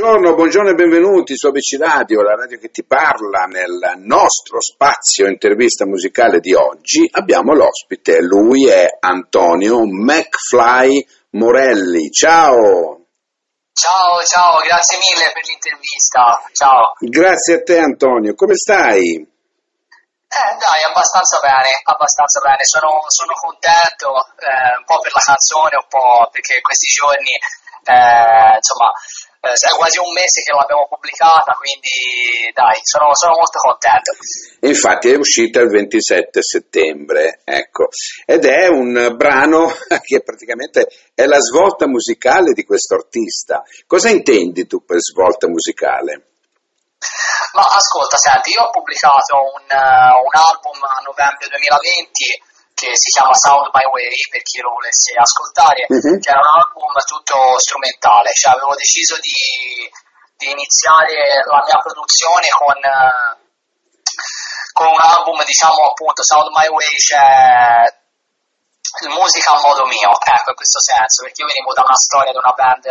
Buongiorno, buongiorno e benvenuti su ABC Radio, la radio che ti parla. Nel nostro spazio intervista musicale di oggi abbiamo l'ospite, lui è Antonio McFly Morelli. Ciao! Ciao, ciao, grazie mille per l'intervista. Ciao. Grazie a te Antonio, come stai? Eh, dai, abbastanza bene, abbastanza bene. Sono, sono contento, eh, un po' per la canzone, un po' perché questi giorni, eh, insomma, è quasi un mese che l'abbiamo pubblicata, quindi dai, sono, sono molto contento. Infatti è uscita il 27 settembre, ecco, ed è un brano che praticamente è la svolta musicale di questo artista. Cosa intendi tu per svolta musicale? Ma ascolta, senti, io ho pubblicato un, uh, un album a novembre 2020 che si chiama Sound My Way per chi lo volesse ascoltare, uh-huh. che era un album tutto strumentale, cioè avevo deciso di, di iniziare la mia produzione con, con, un album diciamo appunto Sound My Way, cioè musica a modo mio, ecco in questo senso, perché io venivo da una storia di una band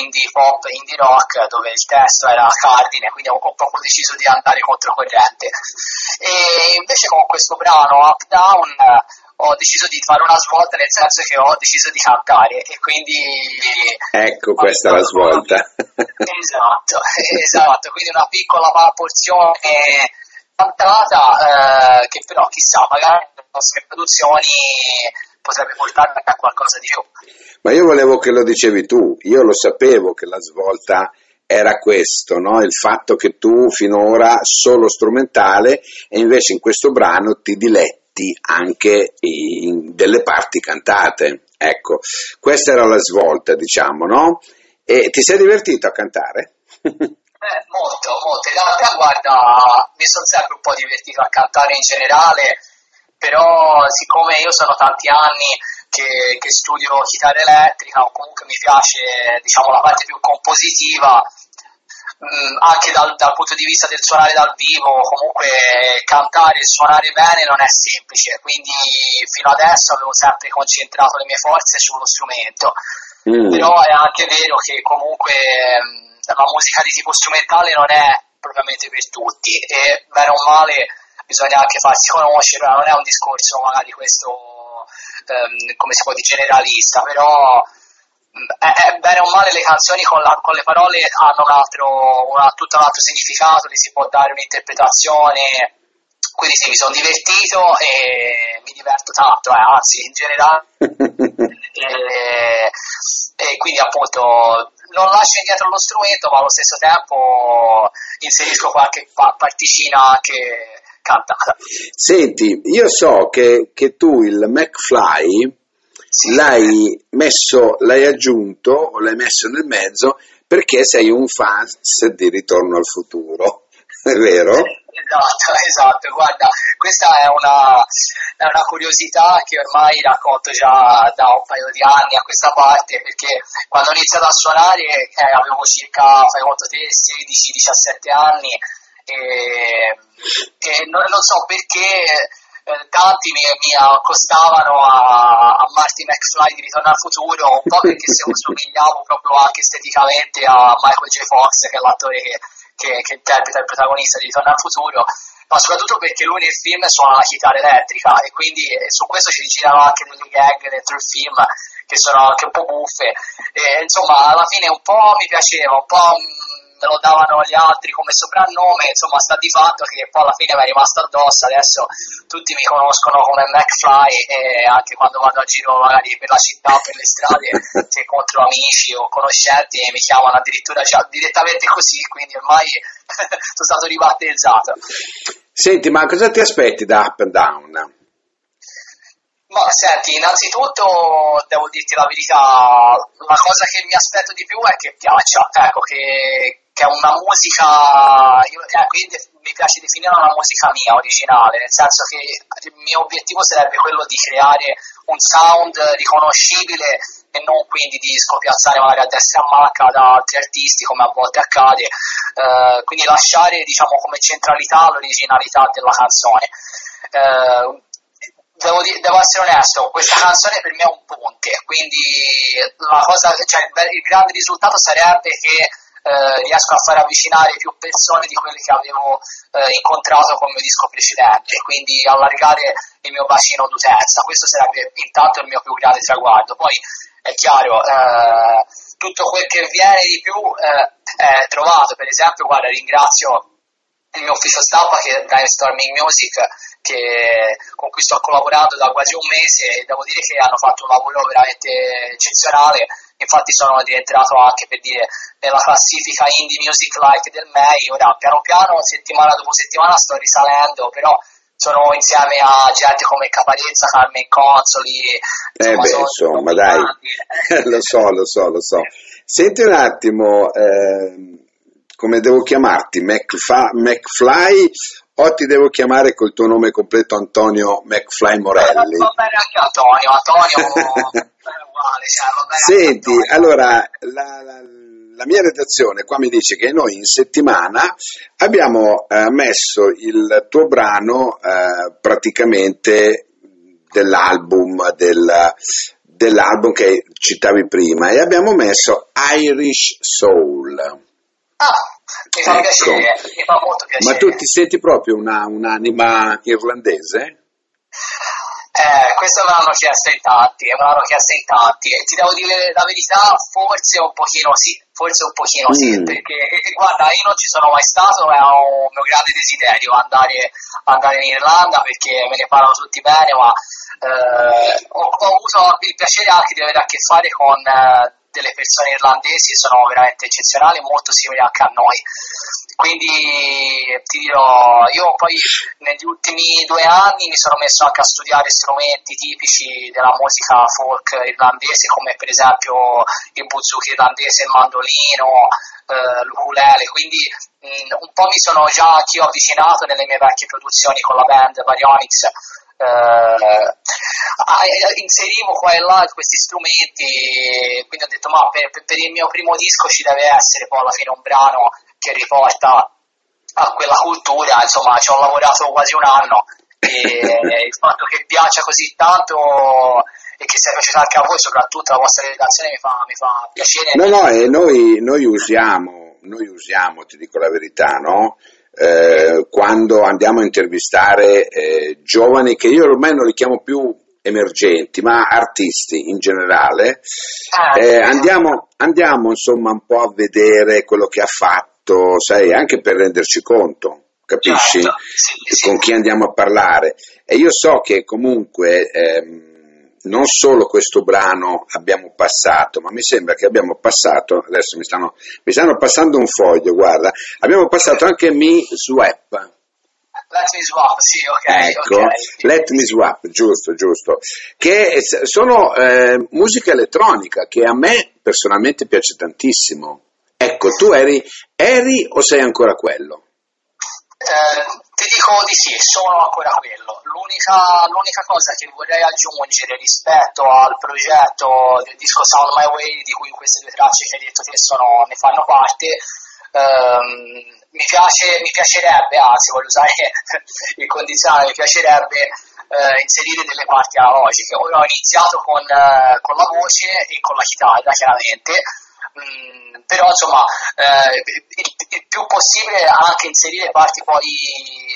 indie pop, indie rock, dove il testo era cardine, quindi ho proprio deciso di andare controcorrente. E invece con questo brano Up Down ho deciso di fare una svolta nel senso che ho deciso di cantare e quindi ecco questa è la svolta esatto esatto quindi una piccola porzione cantata eh, che però chissà magari le nostre produzioni potrebbe portare a qualcosa di più ma io volevo che lo dicevi tu io lo sapevo che la svolta era questo, no? il fatto che tu finora solo strumentale e invece in questo brano ti diletti anche in delle parti cantate. Ecco, questa era la svolta, diciamo, no? E ti sei divertito a cantare? Eh, molto, molto. In realtà, guarda, mi sono sempre un po' divertito a cantare in generale, però siccome io sono tanti anni che, che studio chitarra elettrica o comunque mi piace, diciamo, la parte più compositiva, Mm, anche dal, dal, punto di vista del suonare dal vivo, comunque cantare e suonare bene non è semplice, quindi fino adesso avevo sempre concentrato le mie forze sullo strumento, mm. però è anche vero che comunque mm, la musica di tipo strumentale non è propriamente per tutti. E bene o male bisogna anche farsi conoscere, non è un discorso magari questo um, come si può dire generalista, però è, è, bene o male le canzoni con, la, con le parole hanno un altro, una, tutto un altro significato, gli si può dare un'interpretazione. Quindi sì, mi sono divertito e mi diverto tanto, eh, anzi in generale. e, e, quindi appunto non lascio indietro lo strumento, ma allo stesso tempo inserisco qualche particina anche cantata. Senti, io so che, che tu il McFly l'hai messo, l'hai aggiunto o l'hai messo nel mezzo perché sei un fan di Ritorno al futuro, è vero? Esatto, esatto, guarda, questa è una, è una, curiosità che ormai racconto già da un paio di anni a questa parte, perché quando ho iniziato a suonare eh, avevo circa, fai conto te, 16-17 anni e, e non, non so perché eh, tanti mi, mi, accostavano a, a Marty McFly di Ritorno al Futuro, un po' perché se somigliavo proprio anche esteticamente a Michael J. Fox, che è l'attore che, che, che interpreta il protagonista di Ritorno al Futuro, ma soprattutto perché lui nel film suona la chitarra elettrica e quindi su questo ci girano anche delle gag dentro il film che sono anche un po' buffe. E, insomma, alla fine un po' mi piaceva, un po' me lo davano gli altri come soprannome, insomma sta di fatto che poi alla fine mi è rimasto addosso, adesso tutti mi conoscono come McFly e anche quando vado a giro magari per la città, per le strade, se incontro amici o conoscenti mi chiamano addirittura già direttamente così, quindi ormai sono stato ribattezzato. Senti, ma cosa ti aspetti da Up and Down? Ma senti, innanzitutto devo dirti la verità, la cosa che mi aspetto di più è che piaccia, ecco, che, che è una musica, io, eh, quindi mi piace definire una musica mia, originale, nel senso che il mio obiettivo sarebbe quello di creare un sound riconoscibile e non quindi di scopiazzare magari a destra a manca da altri artisti come a volte accade, eh, quindi lasciare diciamo come centralità l'originalità della canzone. Eh, devo, devo, essere onesto, questa canzone per me è un ponte, quindi cosa, cioè, il grande risultato sarebbe che eh, riesco a far avvicinare più persone di quelle che avevo eh, incontrato con il mio disco precedente quindi allargare il mio bacino d'utenza. Questo sarebbe intanto il mio più grande traguardo. Poi è chiaro, eh, tutto quel che viene di più eh, è trovato. Per esempio, guarda, ringrazio il mio ufficio stampa che è Brainstorming Music che, con cui sto collaborando da quasi un mese e devo dire che hanno fatto un lavoro veramente eccezionale. Infatti sono rientrato anche per dire nella classifica indie music like del MEI ora piano piano settimana dopo settimana sto risalendo però sono insieme a gente come Caparezza, Carmen Consoli eh beh insomma dai. lo so lo so lo so. Senti un attimo eh, come devo chiamarti McFly, McFly o ti devo chiamare col tuo nome completo Antonio McFly Morelli? Va bene anche Antonio, Antonio. Cioè, Senti, allora la, la, la, mia redazione qua mi dice che noi in settimana abbiamo eh, messo il tuo brano eh, praticamente dell'album del, dell'album che citavi prima e abbiamo messo Irish Soul. Ah, mi fa ecco. piacere, mi fa molto piacere. Ma tu ti senti proprio una, un'anima irlandese? Eh, questo me l'hanno chiesto in tanti, me l'hanno chiesto in tanti e ti devo dire la verità, forse un pochino sì, forse un pochino mm. sì, perché guarda, io non ci sono mai stato, è un mio grande desiderio andare, andare in Irlanda perché me ne parlano tutti bene, ma eh, ho, ho, avuto il piacere anche di avere a che fare con eh, delle persone irlandesi, sono veramente eccezionali, molto simili anche a noi. Quindi ti dirò, io poi negli ultimi due anni mi sono messo anche a studiare strumenti tipici della musica folk irlandese, come per esempio il buzuki irlandese, il mandolino, eh, l'ukulele, quindi mh, un po' mi sono già anch'io avvicinato nelle mie vecchie produzioni con la band Baryonyx eh, inserivo qua e là questi strumenti quindi ho detto ma per, per, il mio primo disco ci deve essere poi alla fine un brano che riporta a quella cultura insomma ci ho lavorato quasi un anno e il fatto che piaccia così tanto e che sia piaciuta anche a voi soprattutto la vostra redazione mi fa, mi fa piacere no no e noi, noi usiamo noi usiamo ti dico la verità no? Eh, quando andiamo a intervistare eh, giovani che io ormai non li chiamo più emergenti, ma artisti in generale, ah, eh, andiamo, andiamo insomma un po' a vedere quello che ha fatto, sai, anche per renderci conto, capisci? Certo, sì, sì. Con chi andiamo a parlare. E io so che comunque ehm, non solo questo brano abbiamo passato, ma mi sembra che abbiamo passato, adesso mi stanno, mi stanno passando un foglio, guarda, abbiamo passato anche Mi Swap. Let me swap, sì, ok. Ecco, okay. Let me swap, giusto, giusto. Che sono eh, musica elettronica che a me personalmente piace tantissimo. Ecco, tu eri, eri o sei ancora quello? Eh, dico di sì, sono ancora quello. L'unica, l'unica, cosa che vorrei aggiungere rispetto al progetto del disco Sound My Way, di cui queste due tracce che hai detto te sono, ne fanno parte, ehm, mi, piace, mi, piacerebbe, anzi voglio usare il condizionale, mi piacerebbe eh, inserire delle parti analogiche. Ora ho iniziato con, eh, con la voce e con la chitarra, chiaramente Mm, però insomma eh, il, il, più possibile anche inserire parti poi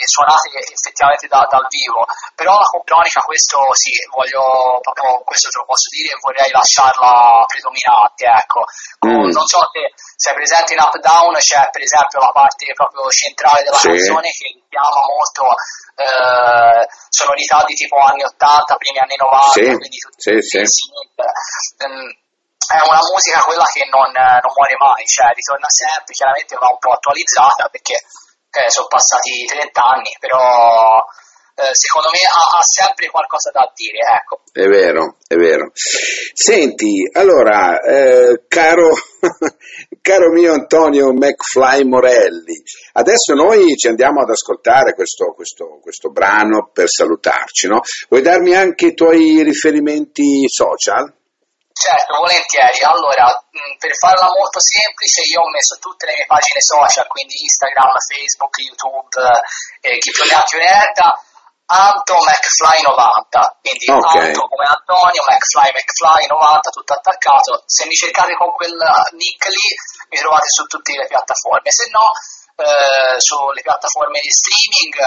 suonate effettivamente da, dal vivo però la compronica questo sì voglio proprio questo te lo posso dire vorrei lasciarla predominante ecco mm. non so se sei presente in Up Down c'è per esempio la parte proprio centrale della sì. canzone che chiama molto eh, sonorità di tipo anni 80 primi anni 90 sì. quindi tutti sì, sì. Um, è una musica quella che non, non, muore mai, cioè ritorna sempre, chiaramente va un po' attualizzata perché eh, sono passati 30 anni, però eh, secondo me ha, ha, sempre qualcosa da dire, ecco. È vero, è vero. Senti, allora, eh, caro, caro mio Antonio McFly Morelli, adesso noi ci andiamo ad ascoltare questo, questo, questo brano per salutarci, no? Vuoi darmi anche i tuoi riferimenti social? Certo, volentieri. Allora, mh, per farla molto semplice, io ho messo tutte le mie pagine social, quindi Instagram, Facebook, YouTube, eh, chi più ne ha più ne erda, Anto McFly 90, quindi Ok. Anto come Antonio, McFly McFly 90, tutto attaccato. Se mi cercate con quel nick lì mi trovate su tutte le piattaforme, se no eh, sulle piattaforme di streaming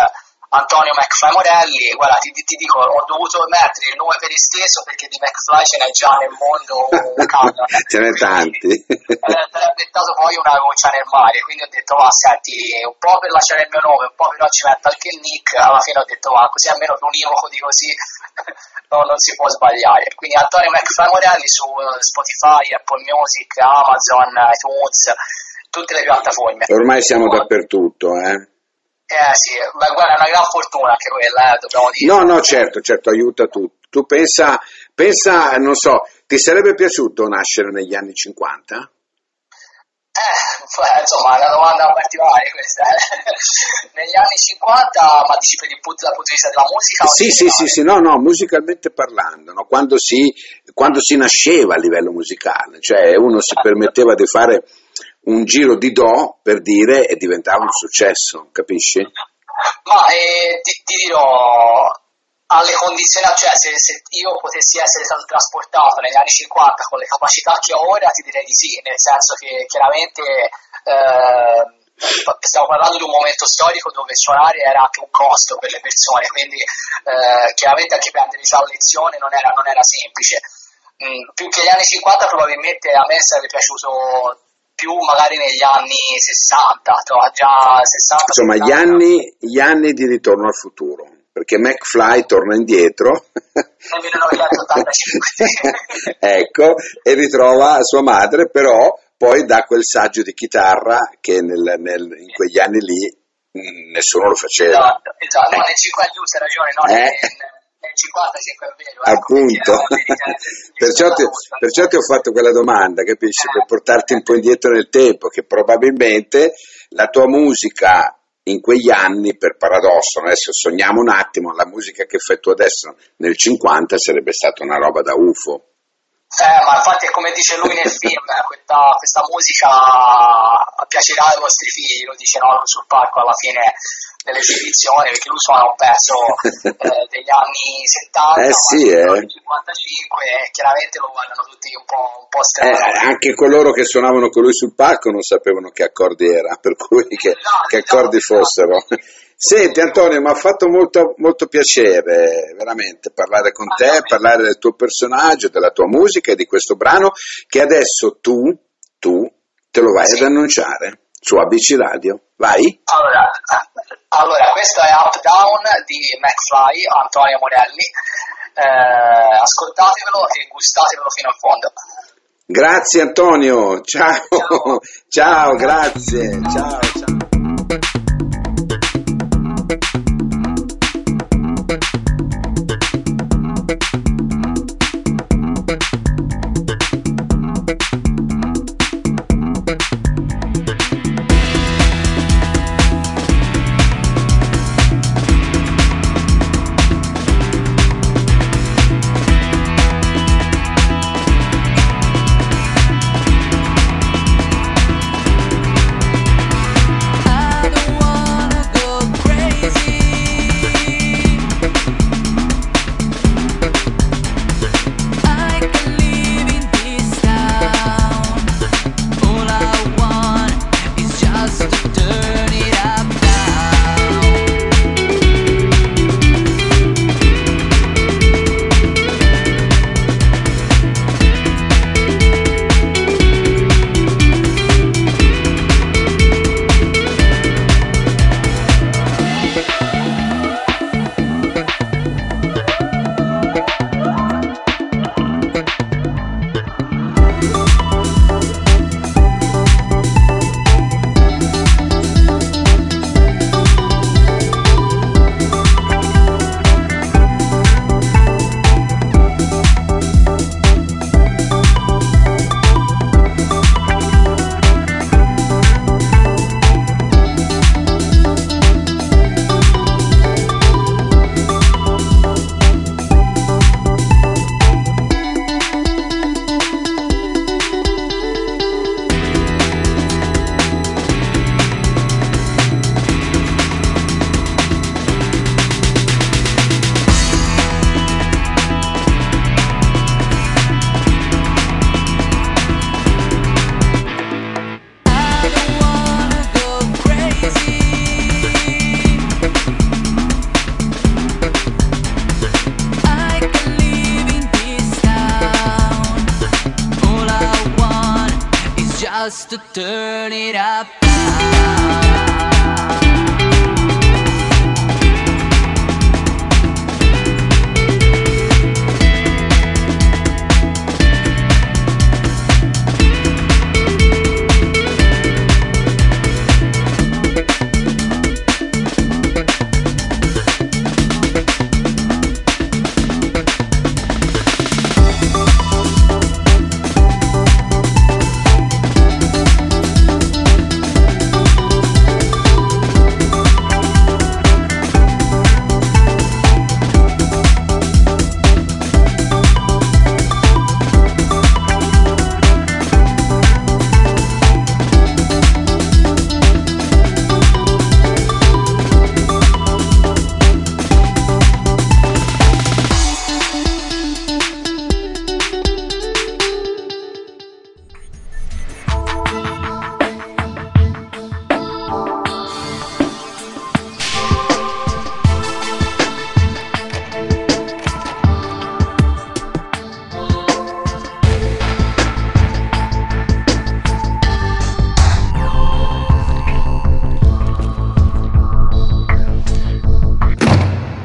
Antonio McFly Morelli, guarda ti, ti dico, ho dovuto mettere il nome per esteso perché di McFly ce n'è già nel mondo un camion. Ce n'è tanti. Eh, Era diventato poi una goccia nel mare, quindi ho detto, ma senti, un po' per lasciare il mio nome, un po' però ci metto anche il nick, alla fine ho detto, ma così almeno che univoco di così no, non si può sbagliare. Quindi Antonio McFly Morelli su eh, Spotify, Apple Music, Amazon, iTunes, tutte le piattaforme. Ormai siamo dappertutto, eh. Eh sì, ma guarda, è una gran fortuna anche quella, eh, dobbiamo dire. No, no, certo, certo, aiuta tu. Tu pensa, pensa, non so, ti sarebbe piaciuto nascere negli anni 50? Eh, insomma, è una domanda particolare questa. eh. Negli anni 50, ma dici per il punto, dal punto di vista della musica? Sì, sì, sì, sì, no, no, musicalmente parlando, no? quando, si, quando si nasceva a livello musicale, cioè uno si permetteva di fare un giro di do per dire e diventava un successo, capisci? Ma eh, ti, ti dirò, alle condizioni, cioè se, se io potessi essere stato trasportato negli anni 50 con le capacità che ho ora, ti direi di sì, nel senso che chiaramente eh, stiamo parlando di un momento storico dove suonare era anche un costo per le persone, quindi eh, chiaramente anche prendere già lezione non era, non era semplice. Mm, più che gli anni 50 probabilmente a me sarebbe piaciuto più magari negli anni 60, cioè già 60 Insomma, gli 70. anni, gli anni di ritorno al futuro, perché McFly torna indietro, nel 1985. ecco, e ritrova sua madre, però poi dà quel saggio di chitarra che nel- nel- in quegli anni lì mh, nessuno lo faceva. esatto, esatto. No, Eh. nel 50 giusto, hai ragione, no, Eh. nel 55 è vero. ecco, Appunto, perciò ti, perciò ti ho fatto quella domanda, capisci? Per portarti un po' indietro nel tempo, che probabilmente la tua musica in quegli anni, per paradosso, adesso sogniamo un attimo, la musica che fai tu adesso nel 50 sarebbe stata una roba da UFO. Eh, ma infatti è come dice lui nel film, eh, questa, questa musica piacerà ai vostri figli, lo dice no, sul palco alla fine delle esibizioni, perché lui suona un pezzo eh, degli anni 70, Eh sì, eh. del 55 e chiaramente lo guardano tutti un po', un po' Eh, strano. anche coloro che suonavano con lui sul palco non sapevano che accordi era, per cui che, che accordi fossero. Senti Antonio, mi ha fatto molto, molto piacere veramente parlare con te, parlare del tuo personaggio, della tua musica e di questo brano che adesso tu, tu te lo vai Sì. ad annunciare su ABC Radio. Vai? Allora, allora, questo è Up Down di McFly, Antonio Morelli. Eh, ascoltatevelo e gustatevelo fino in fondo. Grazie Antonio, ciao, ciao, grazie, ciao, ciao. Just to turn it up.